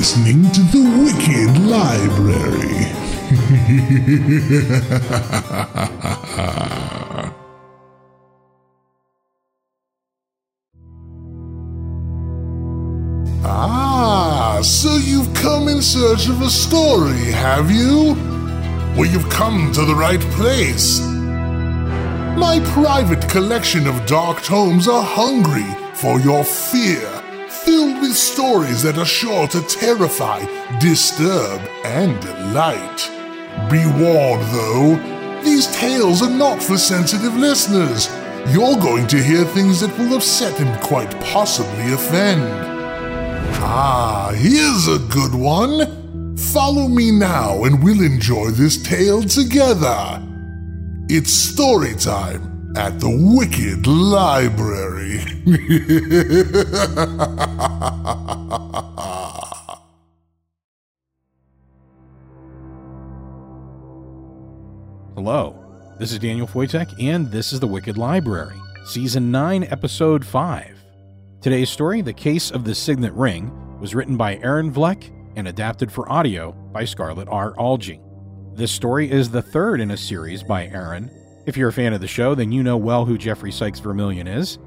Listening to The Wicked Library. ah, so you've come in search of a story, have you? Well, you've come to the right place. My private collection of dark tomes are hungry for your fear, filled with stories that are sure to terrify, disturb, and delight. Be warned, though, these tales are not for sensitive listeners. You're going to hear things that will upset and quite possibly offend. Ah, here's a good one. Follow me now and we'll enjoy this tale together. It's story time at the Wicked Library. Hello, this is Daniel Foytik, and this is The Wicked Library, Season 9, Episode 5. Today's story, The Case of the Signet Ring, was written by Aaron Vlek and adapted for audio by Scarlett R. Algie. This story is the third in a series by Aaron. If you're a fan of the show, then you know well who Geoffrey Sykes Vermillion is.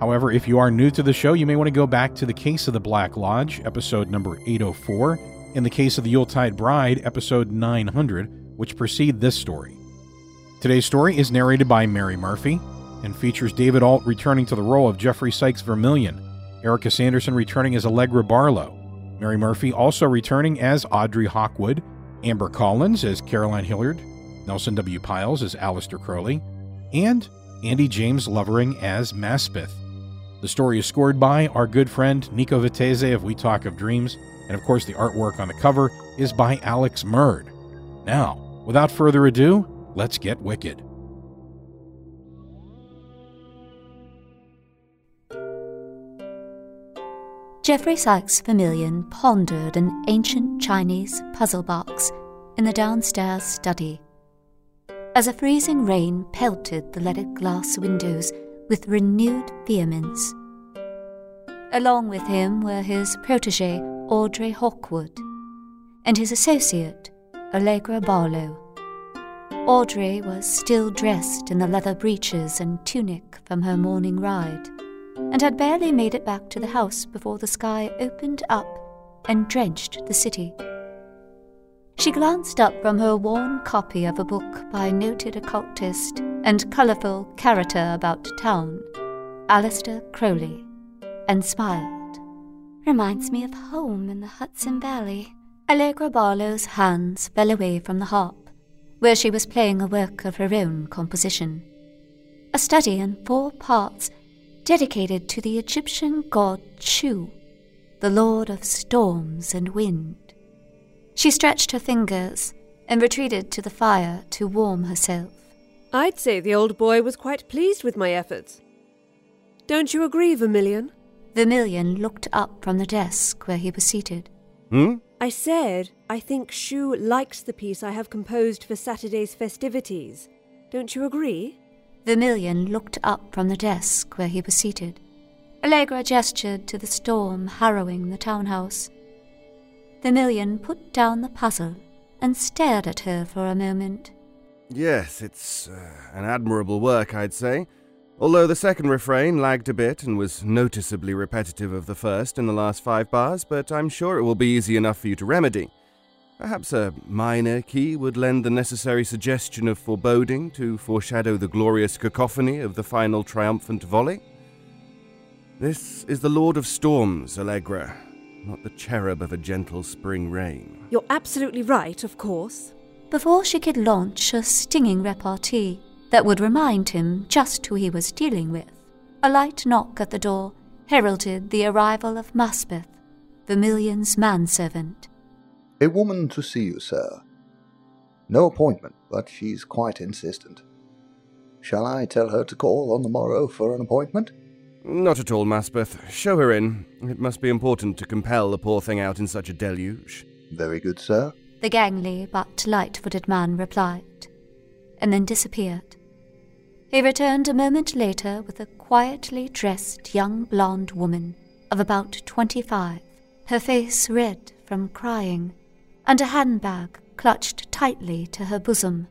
However, if you are new to the show, you may want to go back to The Case of the Black Lodge, episode number 804, and The Case of the Yuletide Bride, episode 900, which precede this story. Today's story is narrated by Mary Murphy and features David Alt returning to the role of Geoffrey Sykes Vermillion, Erica Sanderson returning as Allegra Barlow, Mary Murphy also returning as Audrey Hawkwood, Amber Collins as Caroline Hilliard, Nelson W. Pyles as Aleister Crowley, and Andy James Lovering as Maspeth. The story is scored by our good friend Nico Vettese of We Talk of Dreams, and of course, the artwork on the cover is by Alex Murd. Now, without further ado, let's get wicked. Geoffrey Sykes Vermillion pondered an ancient Chinese puzzle box in the downstairs study. As a freezing rain pelted the leaded glass windows with renewed vehemence. Along with him were his protege, Audrey Hawkwood, and his associate, Allegra Barlow. Audrey was still dressed in the leather breeches and tunic from her morning ride and had barely made it back to the house before the sky opened up and drenched the city. She glanced up from her worn copy of a book by noted occultist and colourful character about town, Aleister Crowley, and smiled. Reminds me of home in the Hudson Valley. Allegra Barlow's hands fell away from the harp, where she was playing a work of her own composition. A study in four parts dedicated to the Egyptian god Shu, the lord of storms and wind. She stretched her fingers and retreated to the fire to warm herself. I'd say the old boy was quite pleased with my efforts. Don't you agree, Vermillion? Vermillion looked up from the desk where he was seated. Hmm? I said I think Shu likes the piece I have composed for Saturday's festivities. Don't you agree? Vermillion looked up from the desk where he was seated. Allegra gestured to the storm harrowing the townhouse. Vermillion put down the puzzle and stared at her for a moment. Yes, it's uh, an admirable work, I'd say. Although the second refrain lagged a bit and was noticeably repetitive of the first in the last five bars, but I'm sure it will be easy enough for you to remedy. Perhaps a minor key would lend the necessary suggestion of foreboding to foreshadow the glorious cacophony of the final triumphant volley. This is the Lord of Storms, Allegra, not the cherub of a gentle spring rain. You're absolutely right, of course. Before she could launch a stinging repartee that would remind him just who he was dealing with, a light knock at the door heralded the arrival of Maspeth, Vermillion's manservant. A woman to see you, sir. No appointment, but she's quite insistent. Shall I tell her to call on the morrow for an appointment? Not at all, Maspeth. Show her in. It must be important to compel the poor thing out in such a deluge. Very good, sir. The gangly but light footed man replied, and then disappeared. He returned a moment later with a quietly dressed young blonde woman of about twenty five, her face red from crying, and a handbag clutched tightly to her bosom.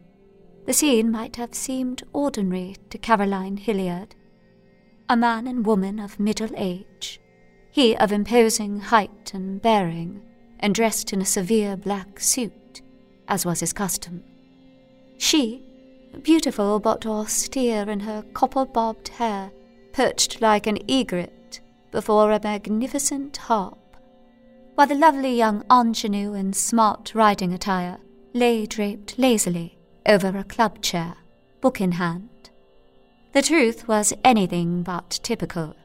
The scene might have seemed ordinary to Caroline Hilliard. A man and woman of middle age, he of imposing height and bearing, and dressed in a severe black suit, as was his custom. She, beautiful but austere in her copper bobbed hair, perched like an egret before a magnificent harp, while the lovely young ingenue in smart riding attire lay draped lazily over a club chair, book in hand. The truth was anything but typical,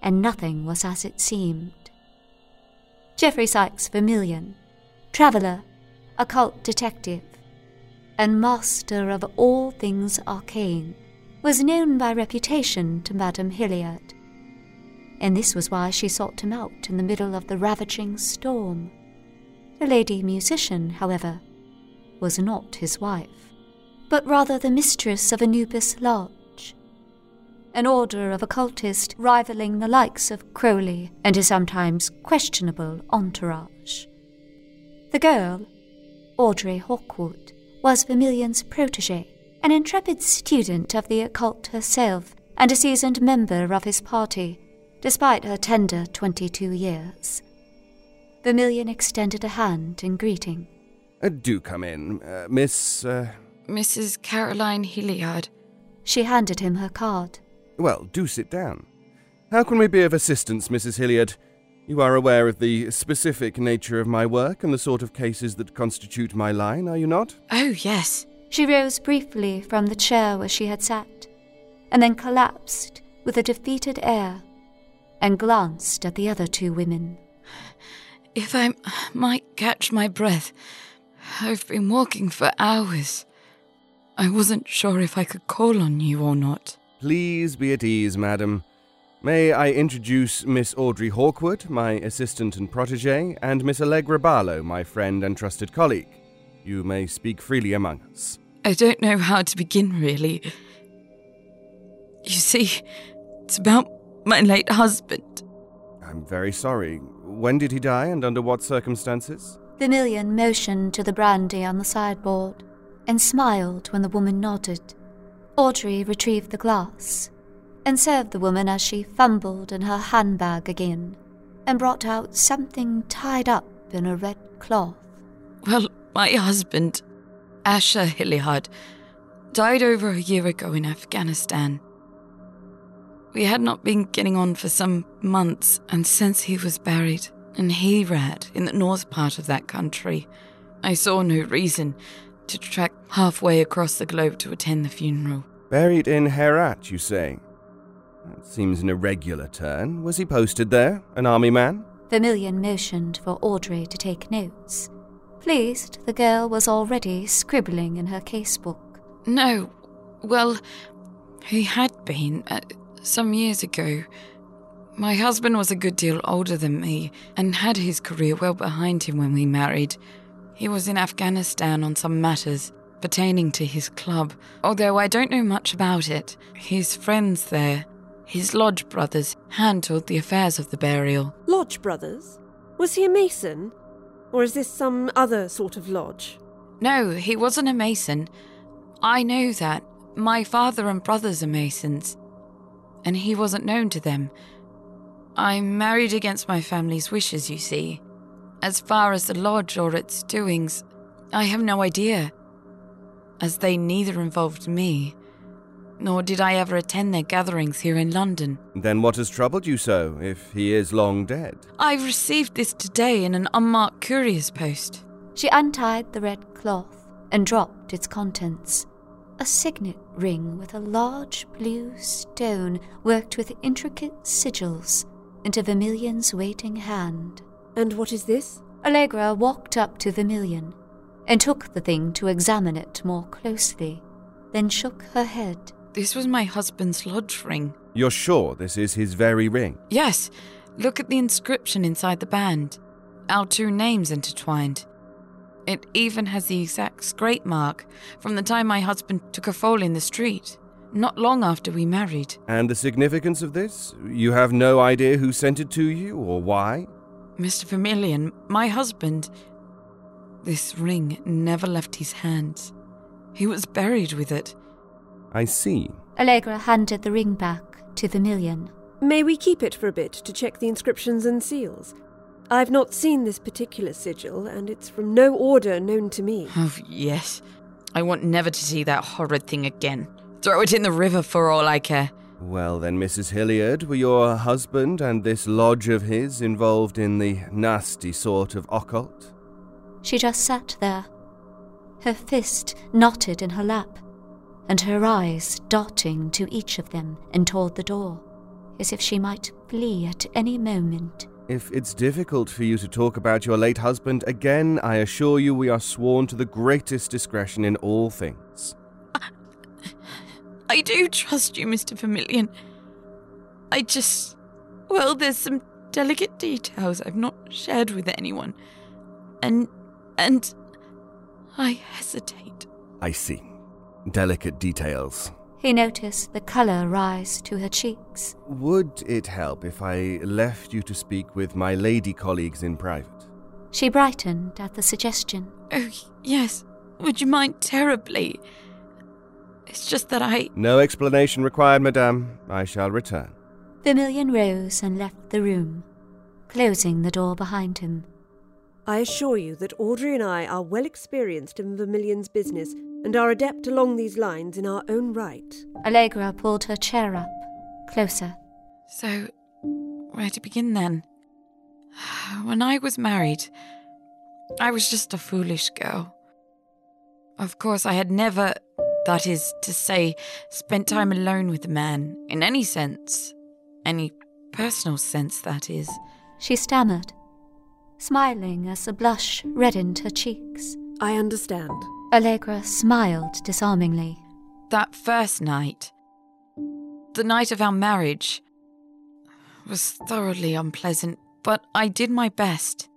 and nothing was as it seemed. Geoffrey Sykes Vermillion, traveller, occult detective, and master of all things arcane, was known by reputation to Madame Hilliard, and this was why she sought him out in the middle of the ravaging storm. The lady musician, however, was not his wife, but rather the mistress of Anubis Lodge, an order of occultists rivaling the likes of Crowley and his sometimes questionable entourage. The girl, Audrey Hawkwood, was Vermillion's protege, an intrepid student of the occult herself and a seasoned member of his party, despite her tender twenty two years. Vermillion extended a hand in greeting. Uh, do come in, uh, Miss. Uh... Mrs. Caroline Hilliard. She handed him her card. Well, do sit down. How can we be of assistance, Mrs. Hilliard? You are aware of the specific nature of my work and the sort of cases that constitute my line, are you not? Oh, yes. She rose briefly from the chair where she had sat, and then collapsed with a defeated air, and glanced at the other two women. If I might catch my breath, I've been walking for hours. I wasn't sure if I could call on you or not. Please be at ease, madam. May I introduce Miss Audrey Hawkwood, my assistant and protege, and Miss Allegra Barlow, my friend and trusted colleague. You may speak freely among us. I don't know how to begin, really. You see, it's about my late husband. I'm very sorry. When did he die and under what circumstances? Vermillion motioned to the brandy on the sideboard and smiled when the woman nodded. Audrey retrieved the glass and served the woman as she fumbled in her handbag again and brought out something tied up in a red cloth. Well, my husband, Asher Hilliard, died over a year ago in Afghanistan. We had not been getting on for some months, and since he was buried in Herat in the north part of that country, I saw no reason to trek halfway across the globe to attend the funeral. Buried in Herat, you say? That seems an irregular turn. Was he posted there? An army man? Vermillion motioned for Audrey to take notes. Pleased, the girl was already scribbling in her casebook. No, well, he had been uh, some years ago. My husband was a good deal older than me and had his career well behind him when we married. He was in Afghanistan on some matters pertaining to his club, although I don't know much about it. His friends there, his lodge brothers, handled the affairs of the burial. Lodge brothers? Was he a mason? Or is this some other sort of lodge? No, he wasn't a mason. I know that. My father and brothers are masons, and he wasn't known to them. I married against my family's wishes, you see. As far as the lodge or its doings, I have no idea, as they neither involved me, nor did I ever attend their gatherings here in London. Then what has troubled you so, if he is long dead? I received this today in an unmarked courier's post. She untied the red cloth and dropped its contents. A signet ring with a large blue stone worked with intricate sigils into Vermillion's waiting hand. And what is this? Allegra walked up to Vermillion and took the thing to examine it more closely, then shook her head. This was my husband's lodge ring. You're sure this is his very ring? Yes, look at the inscription inside the band. Our two names intertwined. It even has the exact scrape mark from the time my husband took a fall in the street, not long after we married. And the significance of this? You have no idea who sent it to you or why? Mr. Vermillion, my husband, this ring never left his hands. He was buried with it. I see. Allegra handed the ring back to Vermillion. May we keep it for a bit to check the inscriptions and seals? I've not seen this particular sigil, and it's from no order known to me. Oh, yes. I want never to see that horrid thing again. Throw it in the river for all I care. Well, then, Mrs. Hilliard, were your husband and this lodge of his involved in the nasty sort of occult? She just sat there, her fist knotted in her lap, and her eyes darting to each of them and toward the door, as if she might flee at any moment. If it's difficult for you to talk about your late husband again, I assure you we are sworn to the greatest discretion in all things. I do trust you, Mr. Vermillion. I just. Well, there's some delicate details I've not shared with anyone. And. And. I hesitate. I see. Delicate details. He noticed the colour rise to her cheeks. Would it help if I left you to speak with my lady colleagues in private? She brightened at the suggestion. Oh, yes. Would you mind terribly? It's just that I. No explanation required, madame. I shall return. Vermillion rose and left the room, closing the door behind him. I assure you that Audrey and I are well experienced in Vermillion's business and are adept along these lines in our own right. Allegra pulled her chair up, closer. So, where to begin then? When I was married, I was just a foolish girl. Of course, I had never, that is to say, spent time alone with a man, in any sense. Any personal sense, that is. She stammered, smiling as a blush reddened her cheeks. I understand. Allegra smiled disarmingly. That first night, the night of our marriage, was thoroughly unpleasant, but I did my best.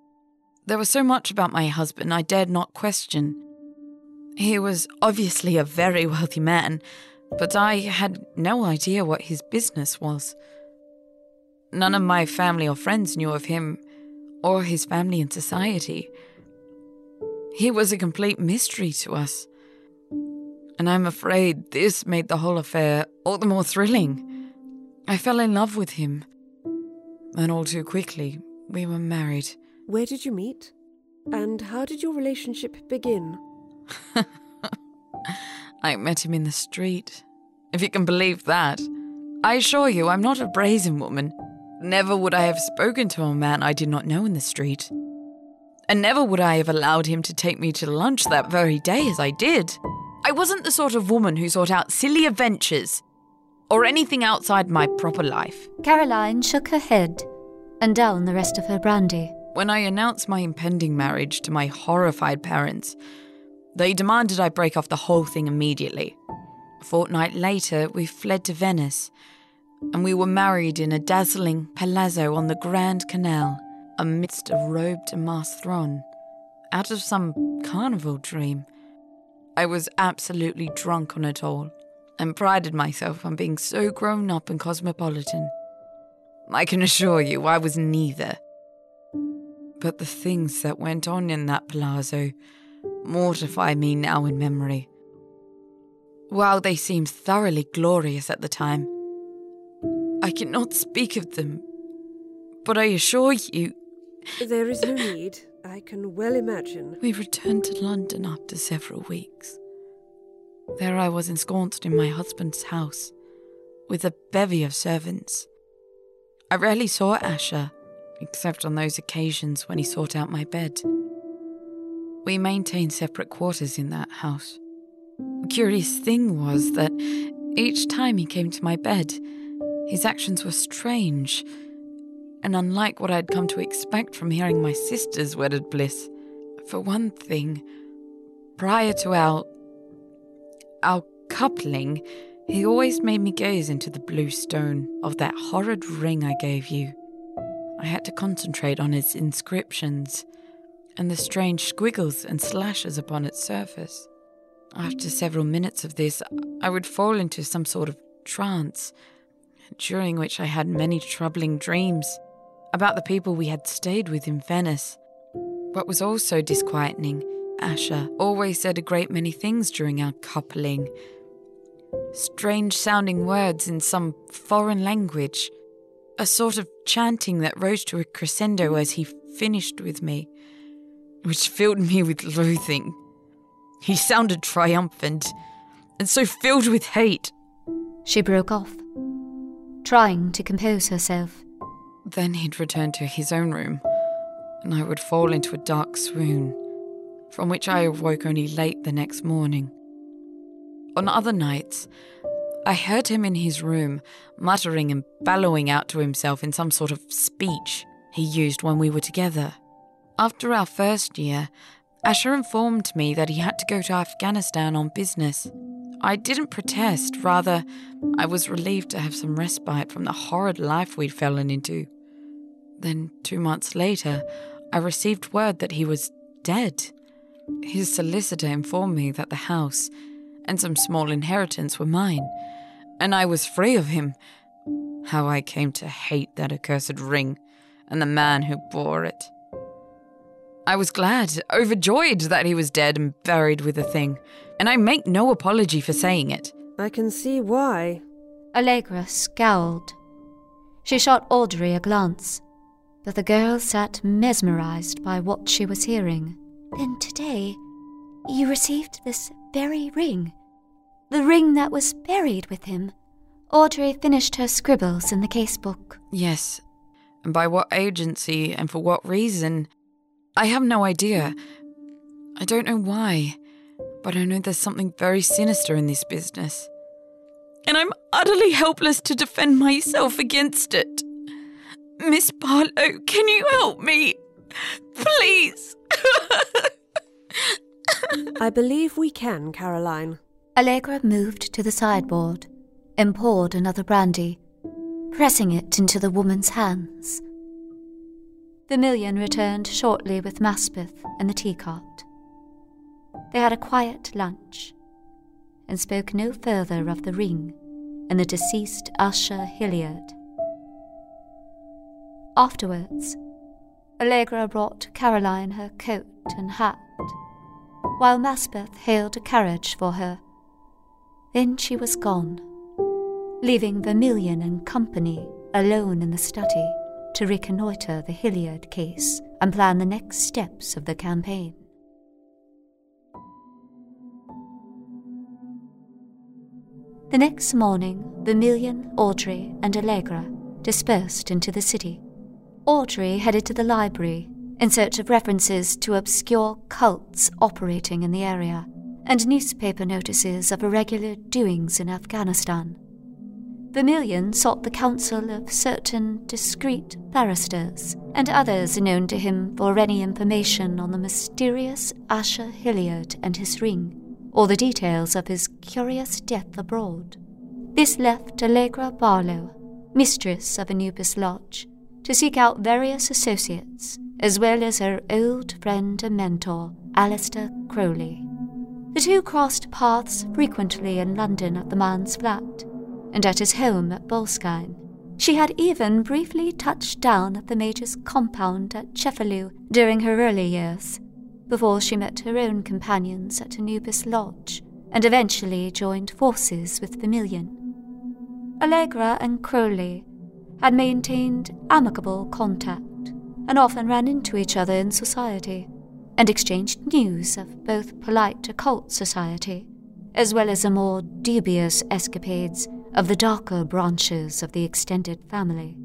There was so much about my husband I dared not question. He was obviously a very wealthy man, but I had no idea what his business was. None of my family or friends knew of him or his family and society. He was a complete mystery to us. And I'm afraid this made the whole affair all the more thrilling. I fell in love with him. And all too quickly, we were married. Where did you meet? And how did your relationship begin? I met him in the street. If you can believe that. I assure you, I'm not a brazen woman. Never would I have spoken to a man I did not know in the street. And never would I have allowed him to take me to lunch that very day as I did. I wasn't the sort of woman who sought out silly adventures or anything outside my proper life. Caroline shook her head and down the rest of her brandy. When I announced my impending marriage to my horrified parents, they demanded I break off the whole thing immediately. A fortnight later, we fled to Venice, and we were married in a dazzling palazzo on the Grand Canal, amidst a robed masked throng, out of some carnival dream. I was absolutely drunk on it all, and prided myself on being so grown up and cosmopolitan. I can assure you I was neither. But the things that went on in that palazzo mortify me now in memory. While they seemed thoroughly glorious at the time, I cannot speak of them, but I assure you. There is no need. I can well imagine. We returned to London after several weeks. There I was ensconced in my husband's house, with a bevy of servants. I rarely saw Asher, except on those occasions when he sought out my bed. We maintained separate quarters in that house. The curious thing was that each time he came to my bed, his actions were strange, and unlike what I'd come to expect from hearing my sister's wedded bliss. For one thing, prior to our our coupling, he always made me gaze into the blue stone of that horrid ring I gave you. I had to concentrate on its inscriptions and the strange squiggles and slashes upon its surface. After several minutes of this, I would fall into some sort of trance, during which I had many troubling dreams about the people we had stayed with in Venice. What was also disquieting, Asher always said a great many things during our coupling. Strange sounding words in some foreign language, a sort of chanting that rose to a crescendo as he finished with me, which filled me with loathing. He sounded triumphant and so filled with hate. She broke off, trying to compose herself. Then he'd return to his own room, and I would fall into a dark swoon, from which I awoke only late the next morning. On other nights, I heard him in his room, muttering and bellowing out to himself in some sort of speech he used when we were together. After our first year, Asher informed me that he had to go to Afghanistan on business. I didn't protest, rather, I was relieved to have some respite from the horrid life we'd fallen into. Then, two months later, I received word that he was dead. His solicitor informed me that the house and some small inheritance were mine, and I was free of him. How I came to hate that accursed ring and the man who bore it. I was glad, overjoyed that he was dead and buried with the thing, and I make no apology for saying it. I can see why. Allegra scowled. She shot Audrey a glance, but the girl sat mesmerized by what she was hearing. Then today, you received this very ring. The ring that was buried with him. Audrey finished her scribbles in the casebook. Yes, and by what agency and for what reason, I have no idea. I don't know why, but I know there's something very sinister in this business. And I'm utterly helpless to defend myself against it. Miss Barlow, can you help me? Please. I believe we can, Caroline. Allegra moved to the sideboard and poured another brandy, pressing it into the woman's hands. Vermillion returned shortly with Maspeth and the teacart. They had a quiet lunch and spoke no further of the ring and the deceased Usher Hilliard. Afterwards, Allegra brought Caroline her coat and hat, while Maspeth hailed a carriage for her. Then she was gone, leaving Vermillion and company alone in the study to reconnoitre the Hilliard case and plan the next steps of the campaign. The next morning, Vermillion, Audrey, and Allegra dispersed into the city. Audrey headed to the library in search of references to obscure cults operating in the area and newspaper notices of irregular doings in Afghanistan. Vermillion sought the counsel of certain discreet barristers and others known to him for any information on the mysterious Asher Hilliard and his ring, or the details of his curious death abroad. This left Allegra Barlow, mistress of Anubis Lodge, to seek out various associates, as well as her old friend and mentor, Aleister Crowley. The two crossed paths frequently in London at the man's flat and at his home at Boleskine. She had even briefly touched down at the Major's compound at Cefalù during her early years, before she met her own companions at Anubis Lodge and eventually joined forces with Vermillion. Allegra and Crowley had maintained amicable contact and often ran into each other in society and exchanged news of both polite occult society as well as the more dubious escapades of the darker branches of the extended family.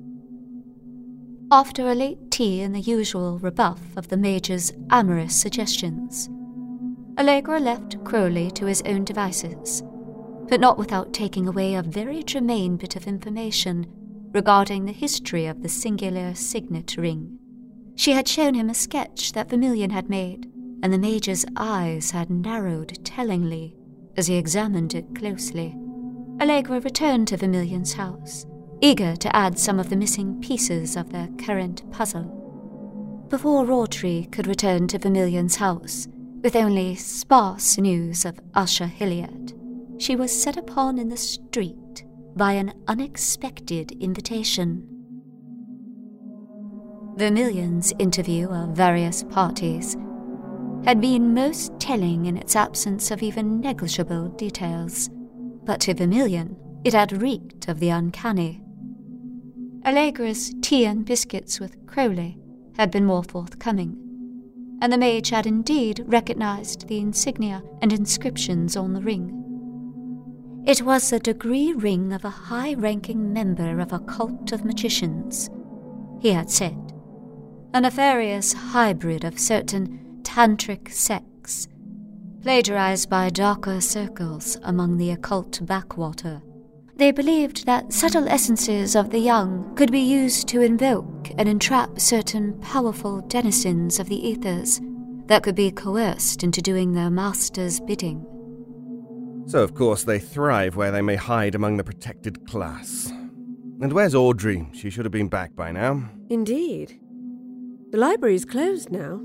After a late tea and the usual rebuff of the Major's amorous suggestions, Allegra left Crowley to his own devices, but not without taking away a very germane bit of information regarding the history of the singular signet ring. She had shown him a sketch that Vermillion had made, and the Major's eyes had narrowed tellingly as he examined it closely. Allegra returned to Vermillion's house, eager to add some of the missing pieces of their current puzzle. Before Audrey could return to Vermillion's house, with only sparse news of Usher Hilliard, she was set upon in the street by an unexpected invitation. Vermillion's interview of various parties had been most telling in its absence of even negligible details, but to Vermillion it had reeked of the uncanny. Allegra's tea and biscuits with Crowley had been more forthcoming, and the mage had indeed recognized the insignia and inscriptions on the ring. It was the degree ring of a high ranking member of a cult of magicians, he had said, a nefarious hybrid of certain tantric sects, plagiarized by darker circles among the occult backwater. They believed that subtle essences of the young could be used to invoke and entrap certain powerful denizens of the ethers that could be coerced into doing their master's bidding. So, of course, they thrive where they may hide among the protected class. And where's Audrey? She should have been back by now. Indeed. The library's closed now.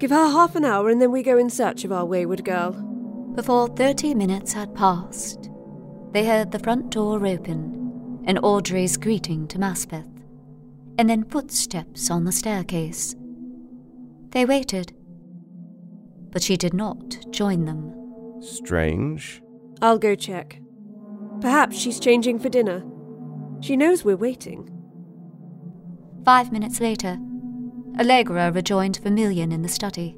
Give her half an hour and then we go in search of our wayward girl. Before thirty minutes had passed, they heard the front door open and Audrey's greeting to Maspeth, and then footsteps on the staircase. They waited, but she did not join them. Strange. I'll go check. Perhaps she's changing for dinner. She knows we're waiting. Five minutes later, Allegra rejoined Vermillion in the study.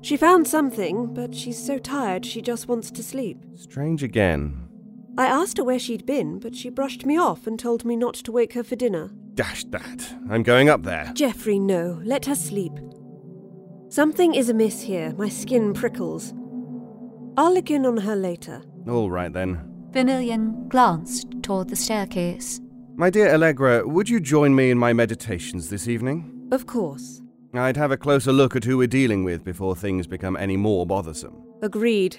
She found something, but she's so tired she just wants to sleep. Strange again. I asked her where she'd been, but she brushed me off and told me not to wake her for dinner. Dash that. I'm going up there. Geoffrey, no. Let her sleep. Something is amiss here. My skin prickles. I'll look in on her later. All right then. Vermillion glanced toward the staircase. My dear Allegra, would you join me in my meditations this evening? Of course. I'd have a closer look at who we're dealing with before things become any more bothersome. Agreed.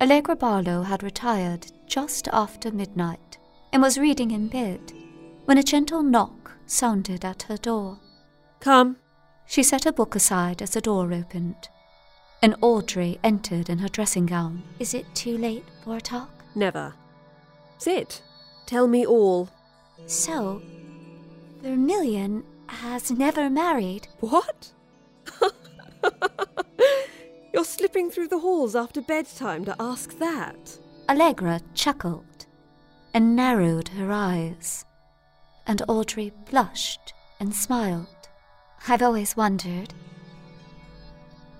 Allegra Barlow had retired just after midnight and was reading in bed when a gentle knock sounded at her door. Come. She set her book aside as the door opened, and Audrey entered in her dressing gown. Is it too late for a talk? Never. Sit. Tell me all. So, Vermillion has never married. What? You're slipping through the halls after bedtime to ask that? Allegra chuckled and narrowed her eyes, and Audrey blushed and smiled. I've always wondered.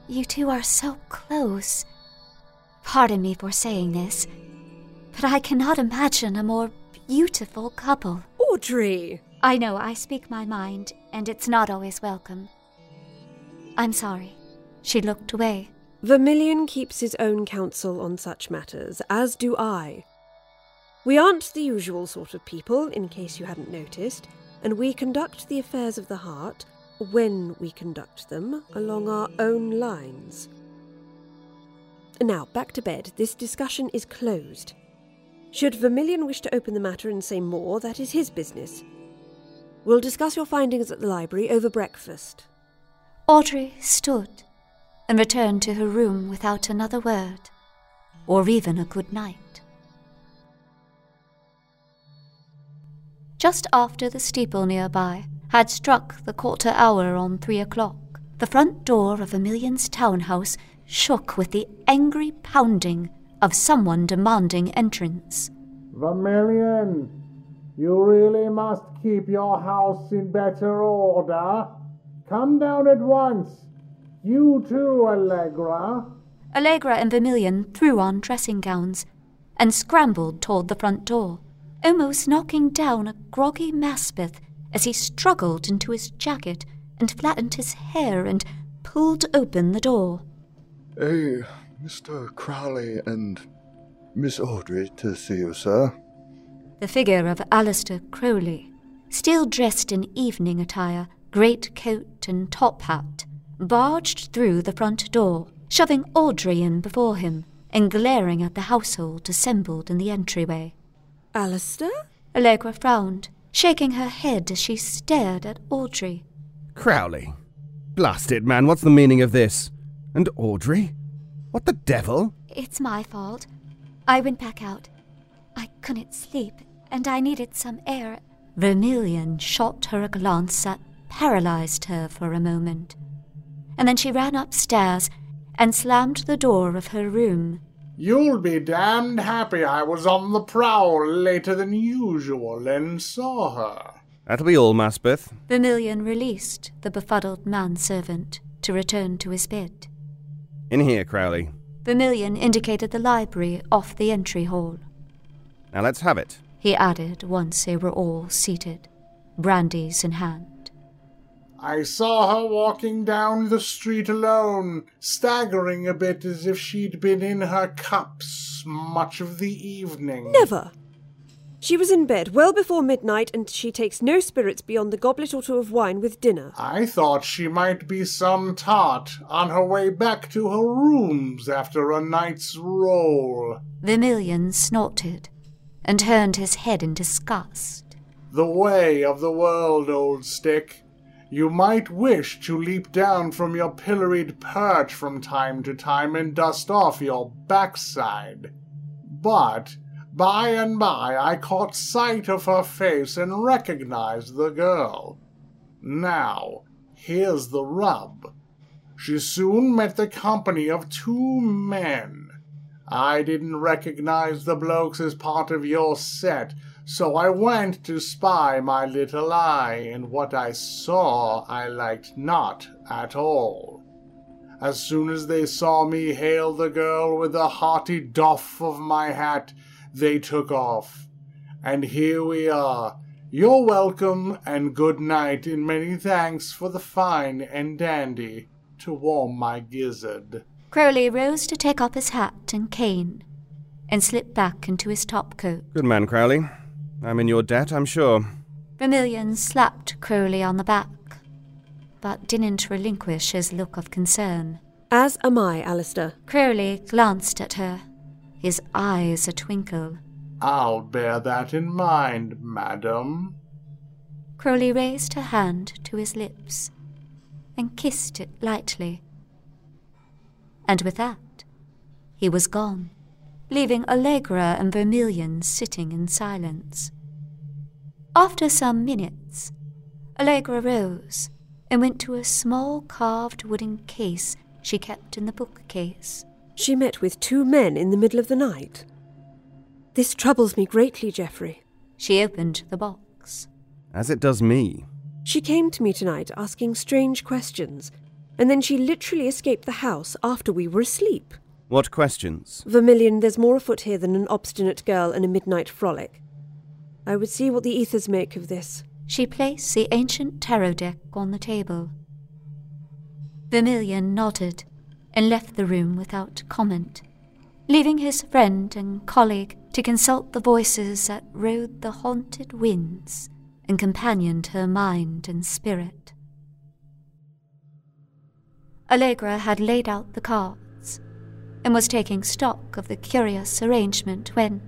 You two are so close. Pardon me for saying this, but I cannot imagine a more beautiful couple. Audrey! I know I speak my mind, and it's not always welcome. I'm sorry. She looked away. Vermillion keeps his own counsel on such matters, as do I. We aren't the usual sort of people, in case you hadn't noticed, and we conduct the affairs of the heart, when we conduct them, along our own lines. Now, back to bed. This discussion is closed. Should Vermillion wish to open the matter and say more, that is his business. We'll discuss your findings at the library over breakfast. Audrey stood and returned to her room without another word, or even a good night. Just after the steeple nearby had struck the quarter hour on three o'clock, the front door of Vermillion's townhouse shook with the angry pounding of someone demanding entrance. Vermillion, you really must keep your house in better order. Come down at once. You too, Allegra. Allegra and Vermillion threw on dressing gowns and scrambled toward the front door, almost knocking down a groggy Maspeth as he struggled into his jacket and flattened his hair and pulled open the door. Hey, Mr. Crowley and Miss Audrey to see you, sir. The figure of Aleister Crowley, still dressed in evening attire, great coat and top hat, barged through the front door, shoving Audrey in before him and glaring at the household assembled in the entryway. Aleister? Allegra frowned, shaking her head as she stared at Audrey. Crowley. Blast it, man, what's the meaning of this? And Audrey? What the devil? It's my fault. I went back out. I couldn't sleep, and I needed some air. Vermillion shot her a glance that paralyzed her for a moment. And then she ran upstairs and slammed the door of her room. You'll be damned happy I was on the prowl later than usual and saw her. That'll be all, Maspeth. Vermillion released the befuddled manservant to return to his bed. In here, Crowley. Vermillion indicated the library off the entry hall. Now let's have it. He added once they were all seated, brandies in hand. I saw her walking down the street alone, staggering a bit as if she'd been in her cups much of the evening. Never. She was in bed well before midnight, and she takes no spirits beyond the goblet or two of wine with dinner. I thought she might be some tart on her way back to her rooms after a night's roll. Vermillion snorted and turned his head in disgust. The way of the world, old stick. You might wish to leap down from your pilloried perch from time to time and dust off your backside. But by and by I caught sight of her face and recognized the girl. Now, here's the rub. She soon met the company of two men. I didn't recognize the blokes as part of your set, so I went to spy my little eye, and what I saw I liked not at all. As soon as they saw me hail the girl with a hearty doff of my hat, they took off. And here we are. You're welcome, and good night, and many thanks for the fine and dandy to warm my gizzard. Crowley rose to take off his hat and cane and slipped back into his top coat. Good man, Crowley. I'm in your debt, I'm sure. Vermillion slapped Crowley on the back, but didn't relinquish his look of concern. As am I, Aleister. Crowley glanced at her, his eyes a twinkle. I'll bear that in mind, madam. Crowley raised her hand to his lips and kissed it lightly. And with that, he was gone, leaving Allegra and Vermillion sitting in silence. After some minutes, Allegra rose and went to a small carved wooden case she kept in the bookcase. She met with two men in the middle of the night. This troubles me greatly, Geoffrey. She opened the box. As it does me. She came to me tonight asking strange questions, and then she literally escaped the house after we were asleep. What questions? Vermillion, there's more afoot here than an obstinate girl and a midnight frolic. I would see what the ethers make of this. She placed the ancient tarot deck on the table. Vermillion nodded and left the room without comment, leaving his friend and colleague to consult the voices that rode the haunted winds and companioned her mind and spirit. Allegra had laid out the cards and was taking stock of the curious arrangement when,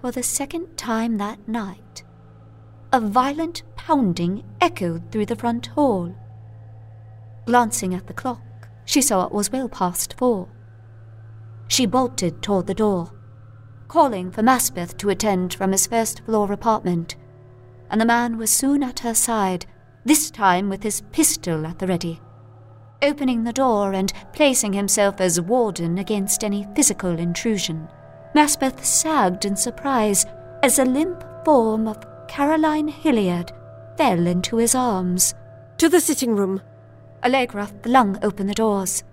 for the second time that night, a violent pounding echoed through the front hall. Glancing at the clock, she saw it was well past four. She bolted toward the door, calling for Maspeth to attend from his first floor apartment, and the man was soon at her side, this time with his pistol at the ready, opening the door and placing himself as warden against any physical intrusion. Maspeth sagged in surprise as the limp form of Caroline Hilliard fell into his arms. To the sitting room. Allegra flung open the doors,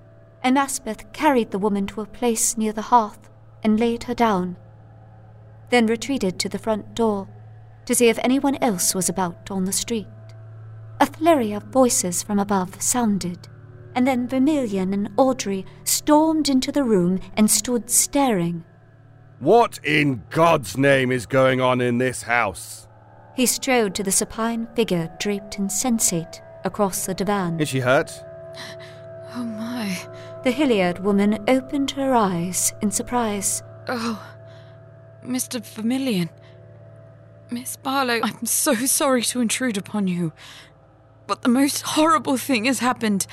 and Maspeth carried the woman to a place near the hearth and laid her down, then retreated to the front door to see if anyone else was about on the street. A flurry of voices from above sounded, and then Vermillion and Audrey stormed into the room and stood staring. What in God's name is going on in this house? He strode to the supine figure draped insensate across the divan. Is she hurt? Oh my. The Hilliard woman opened her eyes in surprise. Oh, Mr. Vermillion. Miss Barlow, I'm so sorry to intrude upon you. But the most horrible thing has happened.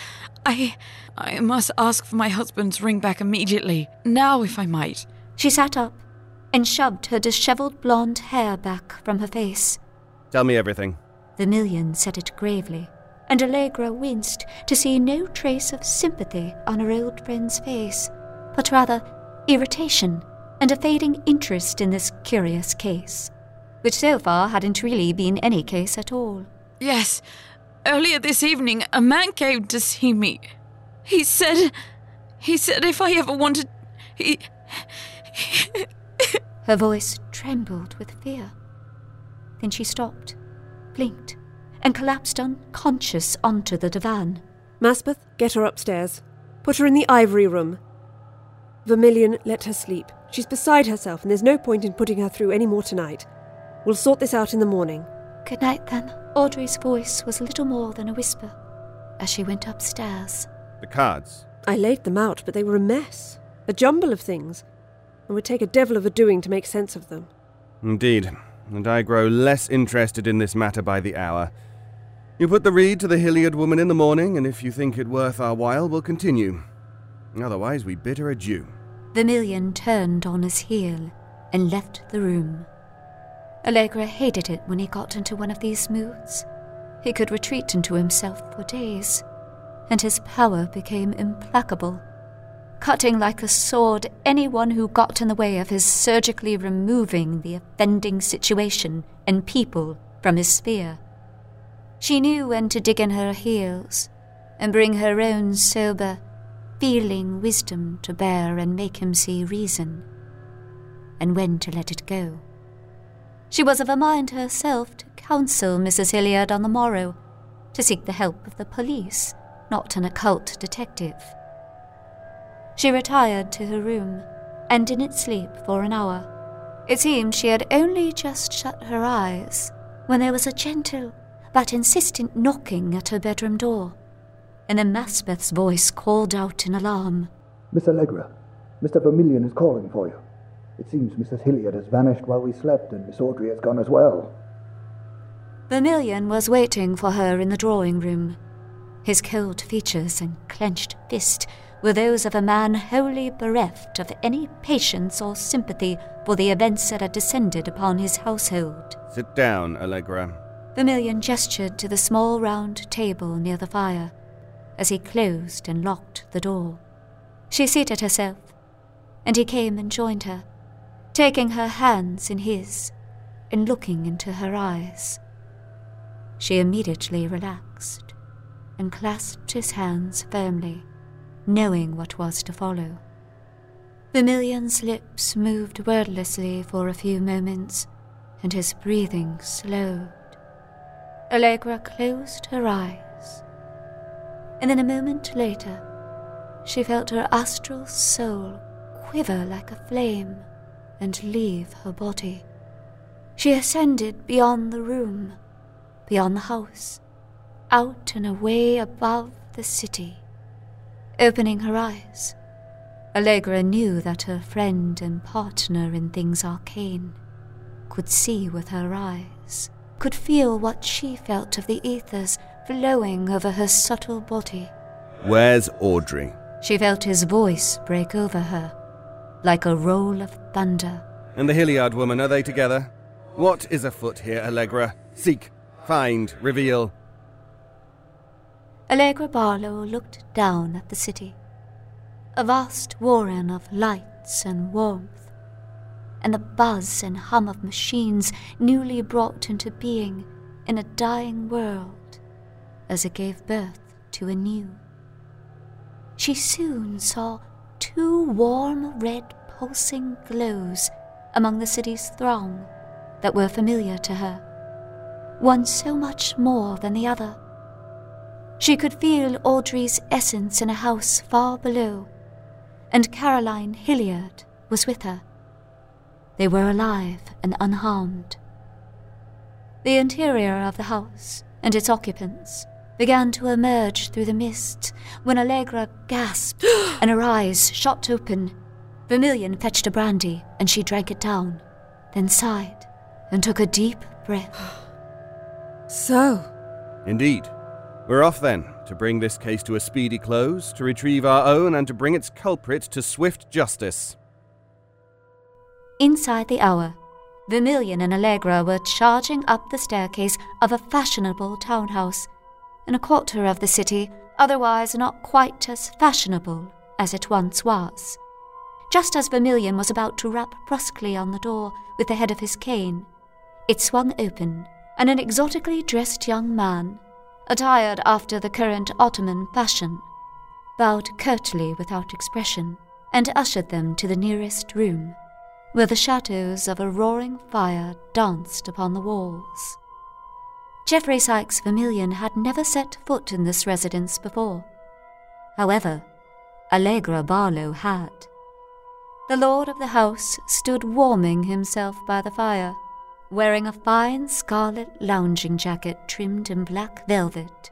I. I must ask for my husband's ring back immediately. Now, if I might. She sat up and shoved her dishevelled blonde hair back from her face. Tell me everything. Vermillion said it gravely, and Allegra winced to see no trace of sympathy on her old friend's face, but rather irritation and a fading interest in this curious case, which so far hadn't really been any case at all. Yes, earlier this evening, a man came to see me. He said. He said if I ever wanted. He. Her voice trembled with fear. Then she stopped, blinked, and collapsed unconscious onto the divan. Maspeth, get her upstairs. Put her in the ivory room. Vermillion, let her sleep. She's beside herself, and there's no point in putting her through any more tonight. We'll sort this out in the morning. Good night, then. Audrey's voice was little more than a whisper as she went upstairs. The cards. I laid them out, but they were a mess. A jumble of things. And would take a devil of a doing to make sense of them. Indeed, and I grow less interested in this matter by the hour. You put the reed to the Hilliard woman in the morning, and if you think it worth our while, we'll continue. Otherwise, we bid her adieu. Vermillion turned on his heel and left the room. Allegra hated it when he got into one of these moods. He could retreat into himself for days, and his power became implacable, cutting like a sword anyone who got in the way of his surgically removing the offending situation and people from his sphere. She knew when to dig in her heels and bring her own sober, feeling wisdom to bear and make him see reason, and when to let it go. She was of a mind herself to counsel Mrs. Hilliard on the morrow, to seek the help of the police, not an occult detective. She retired to her room and didn't sleep for an hour. It seemed she had only just shut her eyes when there was a gentle but insistent knocking at her bedroom door, and then Maspeth's voice called out in alarm. Miss Allegra, Mr. Vermillion is calling for you. It seems Mrs. Hilliard has vanished while we slept, and Miss Audrey has gone as well. Vermillion was waiting for her in the drawing room. His cold features and clenched fist were those of a man wholly bereft of any patience or sympathy for the events that had descended upon his household. Sit down, Allegra. Vermillion gestured to the small round table near the fire as he closed and locked the door. She seated herself, and he came and joined her, taking her hands in his and looking into her eyes. She immediately relaxed and clasped his hands firmly, knowing what was to follow. Vermillion's lips moved wordlessly for a few moments, and his breathing slowed. Allegra closed her eyes, and then a moment later, she felt her astral soul quiver like a flame and leave her body. She ascended beyond the room, beyond the house, out and away above the city. Opening her eyes, Allegra knew that her friend and partner in things arcane could see with her eyes, could feel what she felt of the ethers flowing over her subtle body. Where's Audrey? She felt his voice break over her, like a roll of thunder. And the Hilliard woman, are they together? What is afoot here, Allegra? Seek, find, reveal. Allegra Barlow looked down at the city, a vast warren of lights and warmth, and the buzz and hum of machines newly brought into being in a dying world as it gave birth to a new. She soon saw two warm red pulsing glows among the city's throng that were familiar to her, one so much more than the other. She could feel Audrey's essence in a house far below, and Caroline Hilliard was with her. they were alive and unharmed. The interior of the house and its occupants began to emerge through the mist when Allegra gasped and her eyes shot open. Vermillion fetched a brandy and she drank it down, then sighed and took a deep breath. So, Indeed. We're off then, to bring this case to a speedy close, to retrieve our own, and to bring its culprit to swift justice. Inside the hour, Vermillion and Allegra were charging up the staircase of a fashionable townhouse in a quarter of the city otherwise not quite as fashionable as it once was. Just as Vermillion was about to rap brusquely on the door with the head of his cane, it swung open, and an exotically dressed young man, attired after the current Ottoman fashion, bowed curtly without expression and ushered them to the nearest room, where the shadows of a roaring fire danced upon the walls. Geoffrey Sykes Vermillion had never set foot in this residence before. However, Allegra Barlow had. The lord of the house stood warming himself by the fire, wearing a fine scarlet lounging jacket trimmed in black velvet,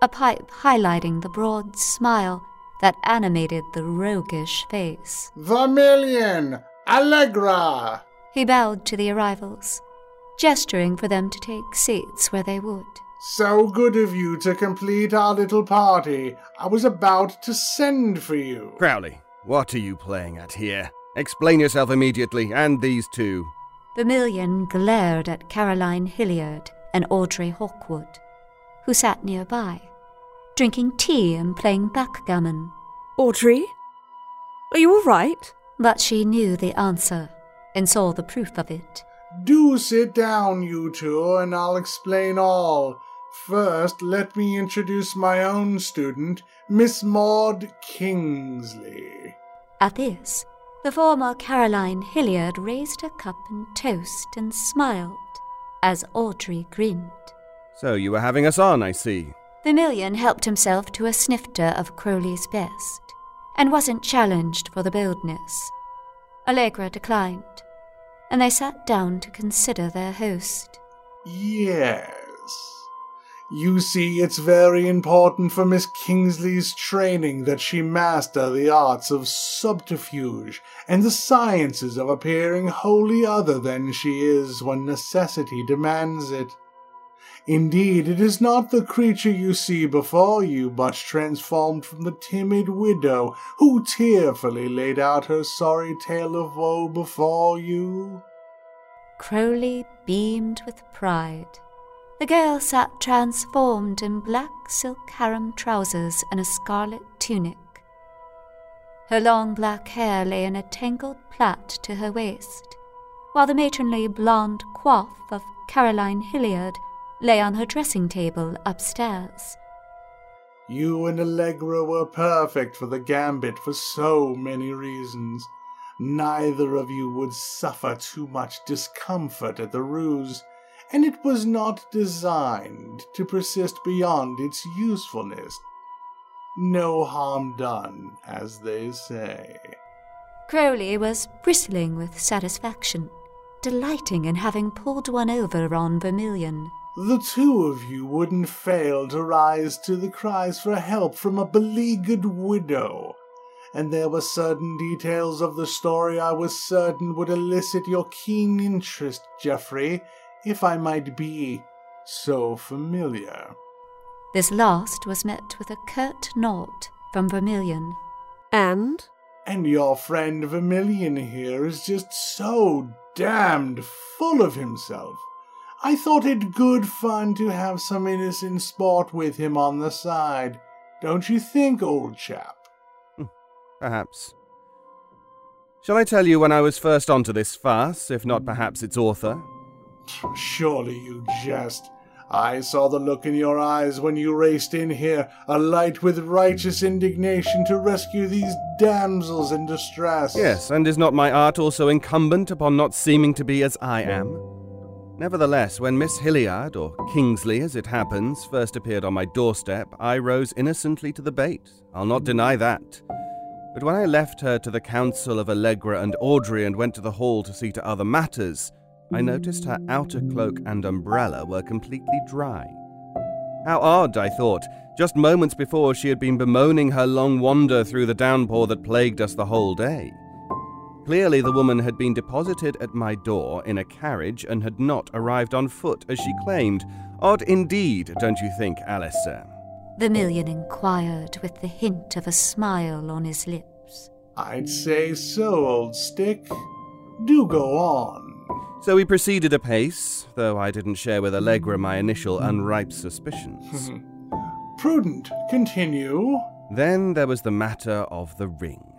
a pipe highlighting the broad smile that animated the roguish face. Vermillion! Allegra! He bowed to the arrivals, gesturing for them to take seats where they would. So good of you to complete our little party. I was about to send for you. Crowley, what are you playing at here? Explain yourself immediately, and these two. Vermillion glared at Caroline Hilliard and Audrey Hawkwood, who sat nearby, drinking tea and playing backgammon. Audrey? Are you all right? But she knew the answer and saw the proof of it. Do sit down, you two, and I'll explain all. First, let me introduce my own student, Miss Maud Kingsley. At this, the former Caroline Hilliard raised her cup and toast and smiled as Audrey grinned. So you were having us on, I see. Vermillion helped himself to a snifter of Crowley's best and wasn't challenged for the boldness. Allegra declined, and they sat down to consider their host. Yes. You see, it's very important for Miss Kingsley's training that she master the arts of subterfuge and the sciences of appearing wholly other than she is when necessity demands it. Indeed, it is not the creature you see before you, but transformed from the timid widow who tearfully laid out her sorry tale of woe before you. Crowley beamed with pride. The girl sat transformed in black silk harem trousers and a scarlet tunic. Her long black hair lay in a tangled plait to her waist, while the matronly blonde coif of Caroline Hilliard lay on her dressing table upstairs. You and Allegra were perfect for the gambit for so many reasons. Neither of you would suffer too much discomfort at the ruse, and it was not designed to persist beyond its usefulness. No harm done, as they say. Crowley was bristling with satisfaction, delighting in having pulled one over on Vermillion. The two of you wouldn't fail to rise to the cries for help from a beleaguered widow, and there were certain details of the story I was certain would elicit your keen interest, Geoffrey, if I might be so familiar. This last was met with a curt nod from Vermillion. And? And your friend Vermillion here is just so damned full of himself. I thought it good fun to have some innocent sport with him on the side. Don't you think, old chap? Hmm, perhaps. Shall I tell you when I was first onto this farce, if not perhaps its author? Surely you jest. I saw the look in your eyes when you raced in here, alight with righteous indignation to rescue these damsels in distress. Yes, and is not my art also incumbent upon not seeming to be as I am? Nevertheless, when Miss Hilliard, or Kingsley as it happens, first appeared on my doorstep, I rose innocently to the bait. I'll not deny that. But when I left her to the counsel of Allegra and Audrey and went to the hall to see to other matters, I noticed her outer cloak and umbrella were completely dry. How odd, I thought. Just moments before, she had been bemoaning her long wander through the downpour that plagued us the whole day. Clearly, the woman had been deposited at my door in a carriage and had not arrived on foot, as she claimed. Odd indeed, don't you think, Aleister? Vermillion inquired with the hint of a smile on his lips. I'd say so, old stick. Do go on. So we proceeded apace, though I didn't share with Allegra my initial unripe suspicions. Prudent. Continue. then there was the matter of the ring.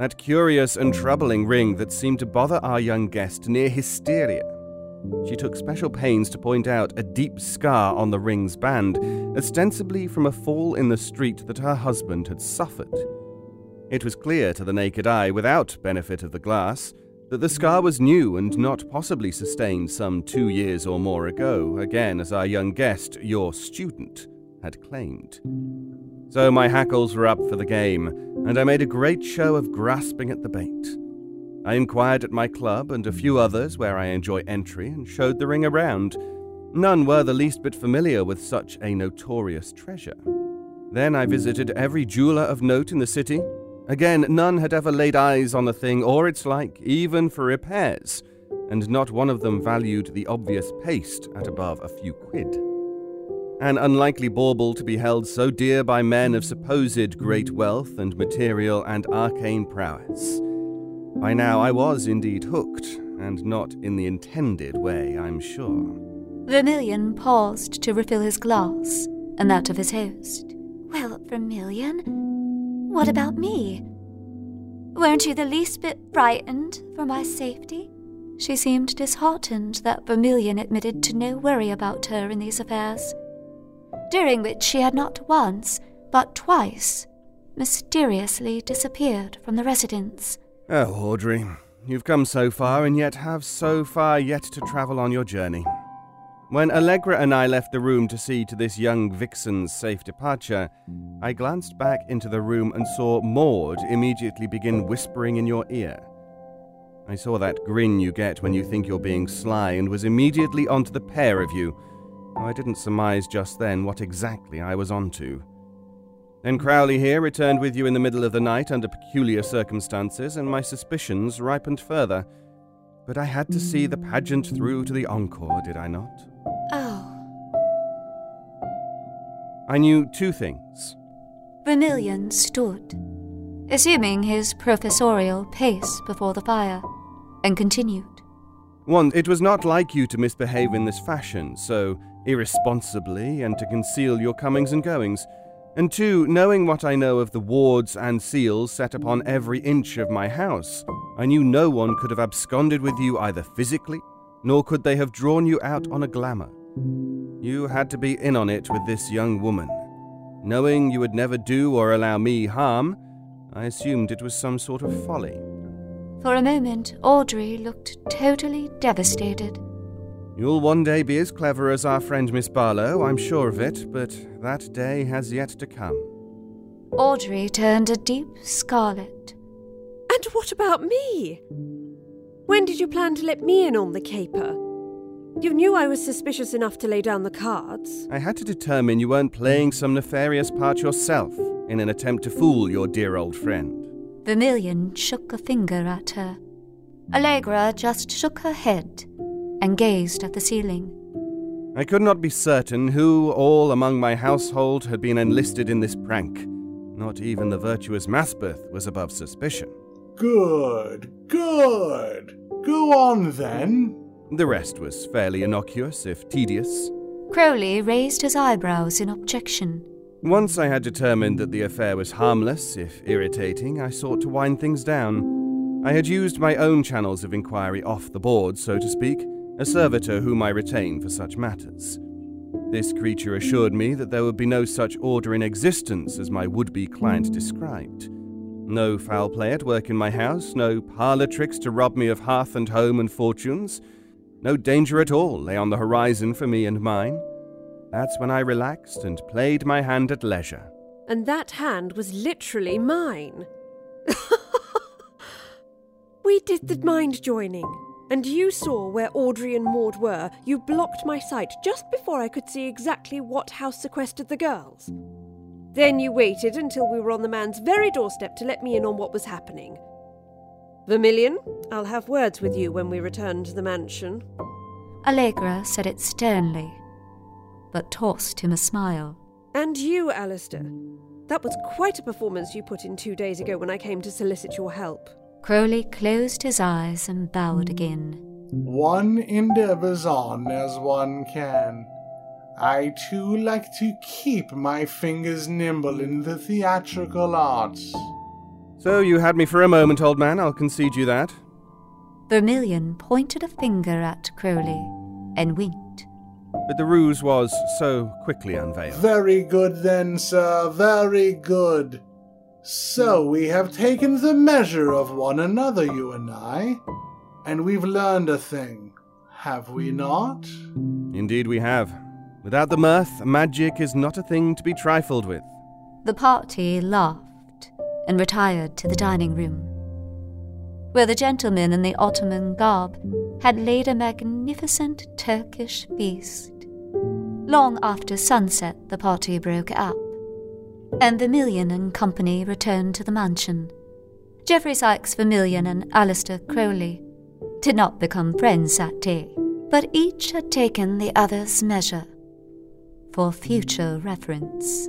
That curious and troubling ring that seemed to bother our young guest near hysteria. She took special pains to point out a deep scar on the ring's band, ostensibly from a fall in the street that her husband had suffered. It was clear to the naked eye, without benefit of the glass, that the scar was new and not possibly sustained some two years or more ago, again as our young guest, your student, had claimed. So my hackles were up for the game, and I made a great show of grasping at the bait. I inquired at my club and a few others where I enjoy entry and showed the ring around. None were the least bit familiar with such a notorious treasure. Then I visited every jeweler of note in the city. Again, none had ever laid eyes on the thing or its like, even for repairs, and not one of them valued the obvious paste at above a few quid. An unlikely bauble to be held so dear by men of supposed great wealth and material and arcane prowess. By now I was indeed hooked, and not in the intended way, I'm sure. Vermillion paused to refill his glass and that of his host. Well, Vermillion, what about me? Weren't you the least bit frightened for my safety? She seemed disheartened that Vermillion admitted to no worry about her in these affairs, during which she had not once, but twice, mysteriously disappeared from the residence. Oh, Audrey, you've come so far and yet have so far yet to travel on your journey. When Allegra and I left the room to see to this young vixen's safe departure, I glanced back into the room and saw Maud immediately begin whispering in your ear. I saw that grin you get when you think you're being sly and was immediately onto the pair of you. Though I didn't surmise just then what exactly I was onto. Then Crowley here returned with you in the middle of the night under peculiar circumstances, and my suspicions ripened further. But I had to see the pageant through to the encore, did I not? Oh. I knew two things. Vermillion stood, assuming his professorial pace before the fire, and continued. One, it was not like you to misbehave in this fashion, so irresponsibly, and to conceal your comings and goings. And two, knowing what I know of the wards and seals set upon every inch of my house, I knew no one could have absconded with you either physically, nor could they have drawn you out on a glamour. You had to be in on it with this young woman. Knowing you would never do or allow me harm, I assumed it was some sort of folly. For a moment, Audrey looked totally devastated. You'll one day be as clever as our friend Miss Barlow, I'm sure of it, but that day has yet to come. Audrey turned a deep scarlet. And what about me? When did you plan to let me in on the caper? You knew I was suspicious enough to lay down the cards. I had to determine you weren't playing some nefarious part yourself in an attempt to fool your dear old friend. Vermillion shook a finger at her. Allegra just shook her head and gazed at the ceiling. I could not be certain who all among my household had been enlisted in this prank. Not even the virtuous Maspeth was above suspicion. Good, good. Go on then. The rest was fairly innocuous, if tedious. Crowley raised his eyebrows in objection. Once I had determined that the affair was harmless, if irritating, I sought to wind things down. I had used my own channels of inquiry off the board, so to speak, a servitor whom I retain for such matters. This creature assured me that there would be no such order in existence as my would be client described. No foul play at work in my house, no parlour tricks to rob me of hearth and home and fortunes. No danger at all lay on the horizon for me and mine. That's when I relaxed and played my hand at leisure. And that hand was literally mine. we did the mind joining, and you saw where Audrey and Maud were. You blocked my sight just before I could see exactly what house sequestered the girls. Then you waited until we were on the man's very doorstep to let me in on what was happening. Vermillion, I'll have words with you when we return to the mansion. Allegra said it sternly, but tossed him a smile. And you, Aleister. That was quite a performance you put in two days ago when I came to solicit your help. Crowley closed his eyes and bowed again. One endeavors on as one can. I too like to keep my fingers nimble in the theatrical arts. So you had me for a moment, old man, I'll concede you that. Vermillion pointed a finger at Crowley and winked. But the ruse was so quickly unveiled. Very good then, sir, very good. So we have taken the measure of one another, you and I, and we've learned a thing, have we not? Indeed, we have. Without the mirth, magic is not a thing to be trifled with. The party laughed and retired to the dining room, where the gentleman in the Ottoman garb had laid a magnificent Turkish feast. Long after sunset, the party broke up, and Vermillion and company returned to the mansion. Geoffrey Sykes Vermillion and Aleister Crowley did not become friends that day, but each had taken the other's measure for future reference.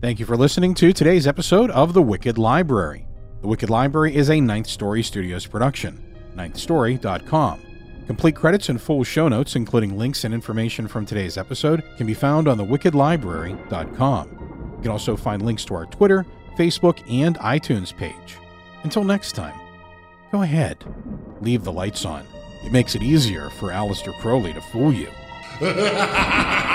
Thank you for listening to today's episode of The Wicked Library. The Wicked Library is a Ninth Story Studios production. NinthStory.com. Complete credits and full show notes, including links and information from today's episode, can be found on thewickedlibrary.com. You can also find links to our Twitter, Facebook, and iTunes page. Until next time, go ahead, leave the lights on. It makes it easier for Aleister Crowley to fool you.